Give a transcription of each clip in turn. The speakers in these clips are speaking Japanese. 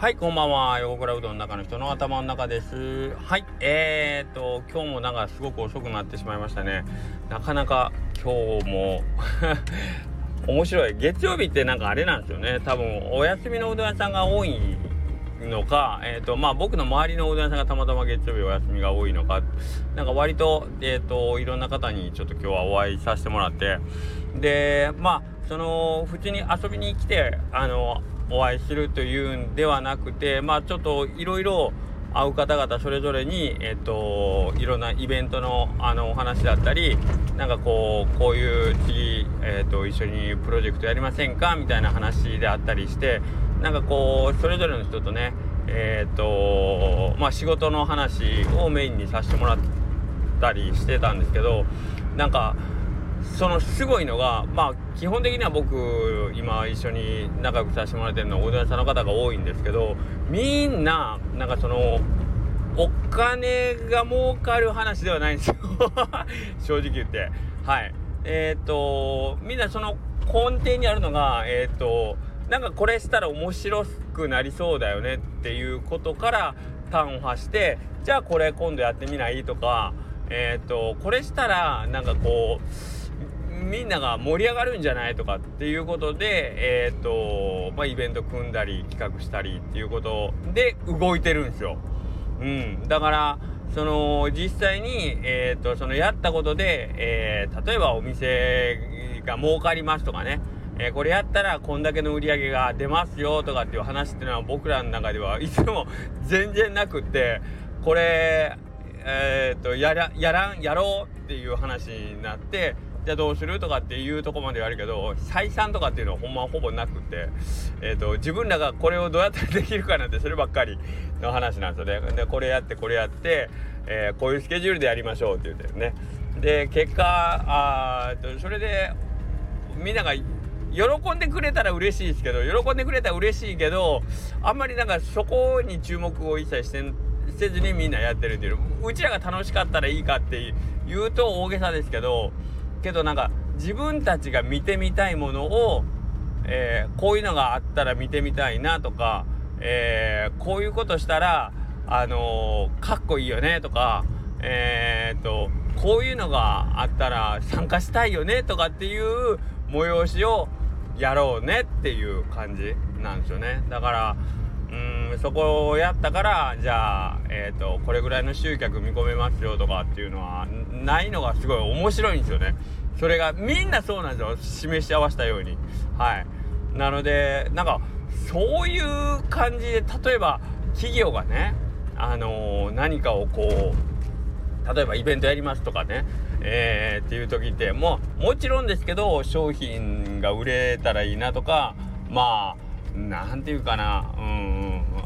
はい、こんばんは。横倉うどんの中の人の頭の中です。はい、えーと、今日もなんかすごく遅くなってしまいましたね。なかなか今日も 面白い。月曜日ってなんかあれなんですよね。多分、お休みのうどん屋さんが多いのか、えーとまあ、僕の周りのうどん屋さんがたまたま月曜日お休みが多いのかなんか割と,、えーと、いろんな方にちょっと今日はお会いさせてもらってでまあその普通に遊びに来てあのお会いするというんではなくてまあちょっといろいろ会う方々それぞれに、えっと、いろんなイベントのあのお話だったりなんかこうこういう次、えっと、一緒にプロジェクトやりませんか？みたいな話であったりしてなんかこうそれぞれの人とねえっとまあ仕事の話をメインにさせてもらったりしてたんですけどなんかそのすごいのがまあ基本的には僕今一緒に仲良くさせてもらってるのはおどやさんの方が多いんですけどみんななんかそのお金が儲かる話ではないんですよ。正直言って。はい。えっ、ー、とみんなその根底にあるのがえっ、ー、となんかこれしたら面白くなりそうだよねっていうことから端を発してじゃあこれ今度やってみないとかえっ、ー、とこれしたらなんかこうみんなが盛り上がるんじゃないとかっていうことで、えっ、ー、と、まあ、イベント組んだり企画したりっていうことで動いてるんですよ。うん。だから、その、実際に、えっ、ー、と、そのやったことで、えー、例えばお店が儲かりますとかね、え、これやったらこんだけの売り上げが出ますよとかっていう話っていうのは僕らの中ではいつも全然なくって、これ、えっ、と、やら、やらん、やろうっていう話になって、じゃあどうするとかっていうとこまではあるけど採算とかっていうのはほんまほぼなくて、えーと、自分らがこれをどうやったらできるかなんてそればっかりの話なんですよね。でこれやってこれやって、えー、こういうスケジュールでやりましょうって言ってるね。で結果あそれでみんなが喜んでくれたら嬉しいですけど喜んでくれたら嬉しいけどあんまりなんかそこに注目を一切してせずにみんなやってるっていううちらが楽しかったらいいかっていうと大げさですけどけどなんか自分たちが見てみたいものを、えー、こういうのがあったら見てみたいなとか、えー、こういうことしたら、あのー、かっこいいよねとか、えー、とこういうのがあったら参加したいよねとかっていう催しをやろうねっていう感じなんですよね。だからそこをやったからじゃあ、えーと、これぐらいの集客見込めますよとかっていうのはないのがすごい面白いんですよね。それがみんなそうなんですよ示し合わせたように。はいなのでなんかそういう感じで例えば企業がねあのー、何かをこう例えばイベントやりますとかねえー、っていう時ってもうもちろんですけど商品が売れたらいいなとかまあ何て言うかなうん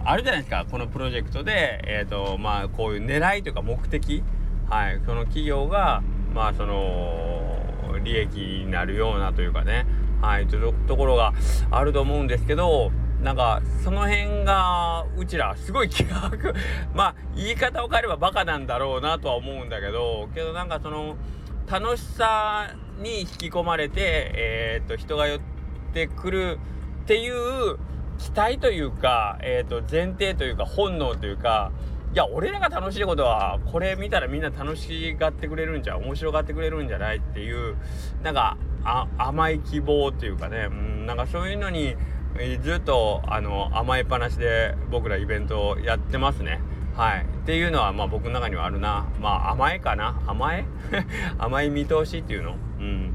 あるじゃないですかこのプロジェクトでえ、ー、とまあこういう狙いというか目的。はい。その企業がまあその利益になるようなというかね。はい。というところがあると思うんですけどなんかその辺がうちらすごい気が まあ言い方を変えればバカなんだろうなとは思うんだけどけどなんかその楽しさに引き込まれてえー、っと人が寄ってくるっていう期待というか、えー、と前提というか本能というかいや俺らが楽しいことはこれ見たらみんな楽しがってくれるんじゃ面白がってくれるんじゃないっていうなんか甘い希望というかね、うん、なんかそういうのにずっとあの甘えっぱなしで僕らイベントをやってますね。はい。っていうのはまあ僕の中にはあるな。まあ甘えかな甘え？甘い見通しっていうの？うん。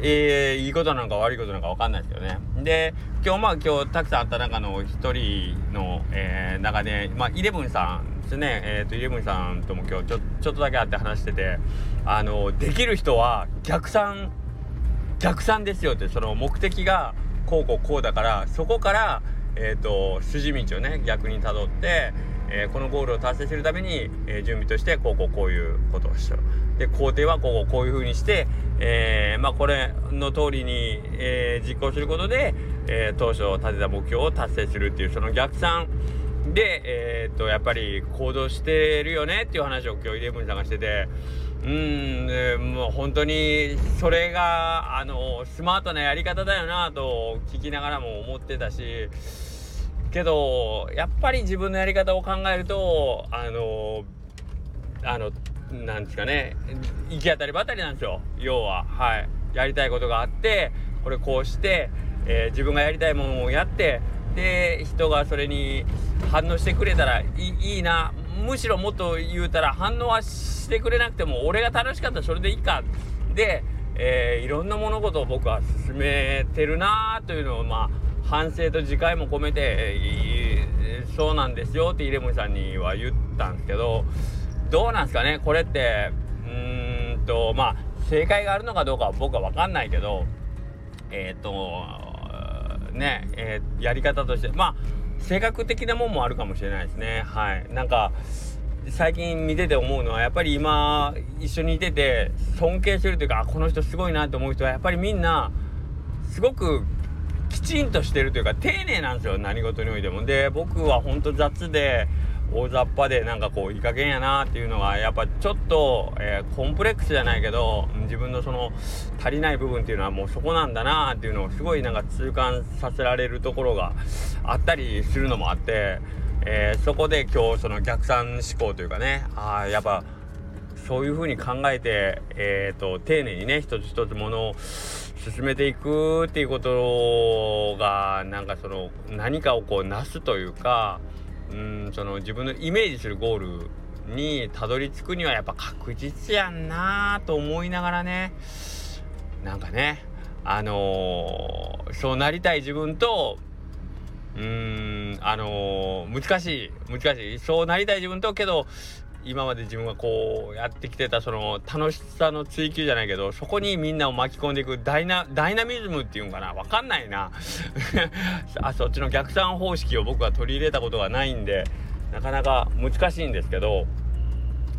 えー、いいことなのか悪いことなのか分かんないですけどね。で、今日まあ今日たくさんあった中の一人の、えー、中で、まあイレブンさんですね、えっ、ー、とイレブンさんとも今日ちょちょっとだけ会って話してて、あの、できる人は逆算、逆算ですよって、その目的がこうこうこうだから、そこから、えっ、ー、と、筋道をね、逆にたどって、えー、このゴールを達成するために、えー、準備としてこうこうこういうことをしようで工程はこうこういうふうにして、えー、まあ、これの通りに、え実行することで、え当初立てた目標を達成するっていうその逆算で、えっとやっぱり行動してるよねっていう話を今日イレブンさんがしててうん、えもう本当にそれがあのスマートなやり方だよなと聞きながらも思ってたしけどやっぱり自分のやり方を考えるとあのあのなんですかね行き当たりばったりなんですよ。要ははい。やりたいことがあってこれこうして、えー、自分がやりたいものをやってで人がそれに反応してくれたらいいな。むしろもっと言うたら反応はしてくれなくても俺が楽しかったらそれでいいか。で、えー、いろんな物事を僕は進めてるなというのをまあ反省と自戒も込めて、そうなんですよってイレムさんには言ったんですけどどうなんですかね？これってうーんとまあ正解があるのかどうかは僕は分かんないけどえっ、ー、とねえー、やり方としてまあ性格的なもんもあるかもしれないですね。はい。なんか最近見てて思うのはやっぱり今一緒にいてて尊敬するというかこの人すごいなと思う人はやっぱりみんなすごくきちんとしてるというか丁寧なんですよ何事においても。で僕はほんと雑で大雑把でなんかこういい加減やなっていうのがやっぱちょっと、えー、コンプレックスじゃないけど自分のその足りない部分っていうのはもうそこなんだなっていうのをすごいなんか痛感させられるところがあったりするのもあって、えー、そこで今日その逆算思考というかねああやっぱそういうふうに考えて、えーと、丁寧にね一つ一つものを進めていくっていうことがなんかその何かをこうなすというかうんその自分のイメージするゴールにたどり着くにはやっぱ確実やんなと思いながらねなんかねあのー、そうなりたい自分とうーんあのー、難しい難しい。そうなりたい自分とけど今まで自分がこうやってきてたその楽しさの追求じゃないけどそこにみんなを巻き込んでいくダイナダイナミズムっていうんかな？分かんないな。あそっちの逆算方式を僕は取り入れたことがないんでなかなか難しいんですけど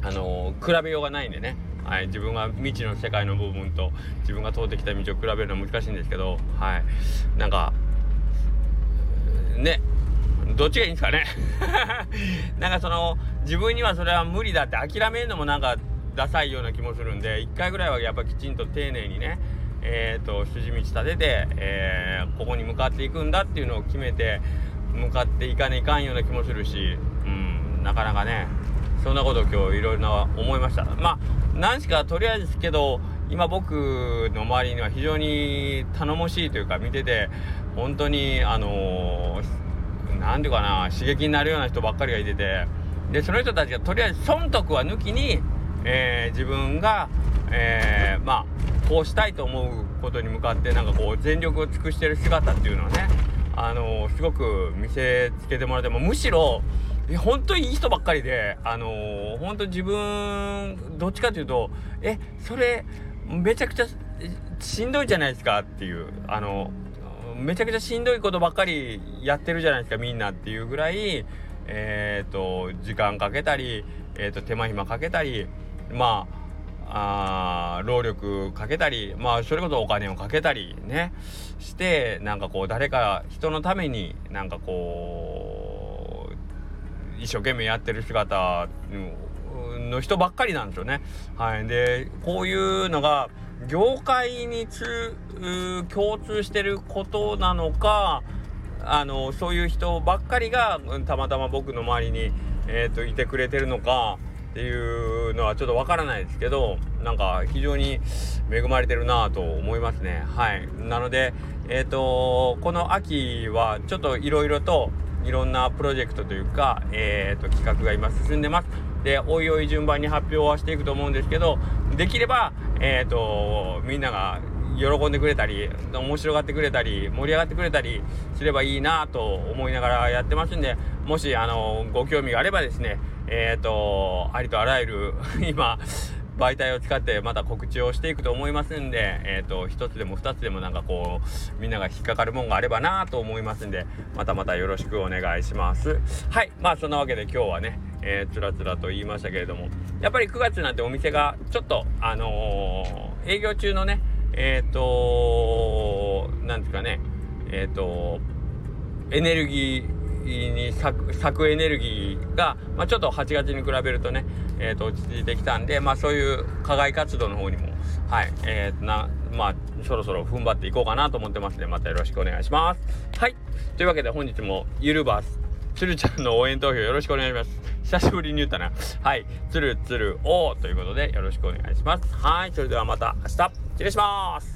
あのー、比べようがないんでね、はい、自分が未知の世界の部分と自分が通ってきた道を比べるのは難しいんですけどはい。なんかね。どっちがいいんですかね。なんかその自分にはそれは無理だって諦めるのもなんかダサいような気もするんで1回ぐらいはやっぱきちんと丁寧にねえーと、筋道立てて、えー、ここに向かっていくんだっていうのを決めて向かっていかねいかんような気もするし、うん、なかなかねそんなことを今日いろいろな思いました。まあ何しかとりあえずですけど今僕の周りには非常に頼もしいというか見てて本当にあの何、ていうかな刺激になるような人ばっかりがいてて。でその人たちがとりあえず損得は抜きに、えー、自分が、えー、まあこうしたいと思うことに向かってなんかこう全力を尽くしてる姿っていうのはねあのー、すごく見せつけてもらってもむしろ本当にいい人ばっかりであのー、本当自分どっちかというとえそれめちゃくちゃしんどいじゃないですかっていうあのめちゃくちゃしんどいことばっかりやってるじゃないですかみんなっていうぐらいえーと、時間かけたり、えーと、手間暇かけたりまああ労力かけたりまあそれこそお金をかけたりねしてなんかこう誰か人のためになんかこう一生懸命やってる姿の人ばっかりなんですよね。はい、でこういうのが業界に共通してることなのかあのそういう人ばっかりがたまたま僕の周りに、えーと、いてくれてるのかっていうのはちょっとわからないですけどなんか非常に恵まれてるなと思いますね。はい。なのでえっ、ー、とこの秋はちょっといろいろといろんなプロジェクトというか、えーと、企画が今進んでます。でおいおい順番に発表はしていくと思うんですけどできればえっ、ー、とみんなが喜んでくれたり面白がってくれたり盛り上がってくれたりすればいいなと思いながらやってますんでもしあのご興味があればですねえっ、ー、とありとあらゆる 今媒体を使ってまた告知をしていくと思いますんで、えっ、ー、と、一つでも二つでもなんかこう、みんなが引っかかるもんがあればなと思いますんで、またまたよろしくお願いします。はい。まあ、そんなわけで今日はね、えー、つらつらと言いましたけれども、やっぱり9月なんてお店がちょっと、あのー、営業中のね、えっ、ー、となんですかねえっ、とエネルギーに咲くエネルギーが、まあ、ちょっと8月に比べるとね、えー、と落ち着いてきたんで、まあ、そういう課外活動の方にも、はいえー、なまあ、そろそろ踏ん張っていこうかなと思ってますのでまたよろしくお願いします。はい。というわけで本日もゆるバースつるちゃんの応援投票よろしくお願いします。久しぶりに言ったな。はい。つるつるおということでよろしくお願いします。はい。それではまた明日。失礼します。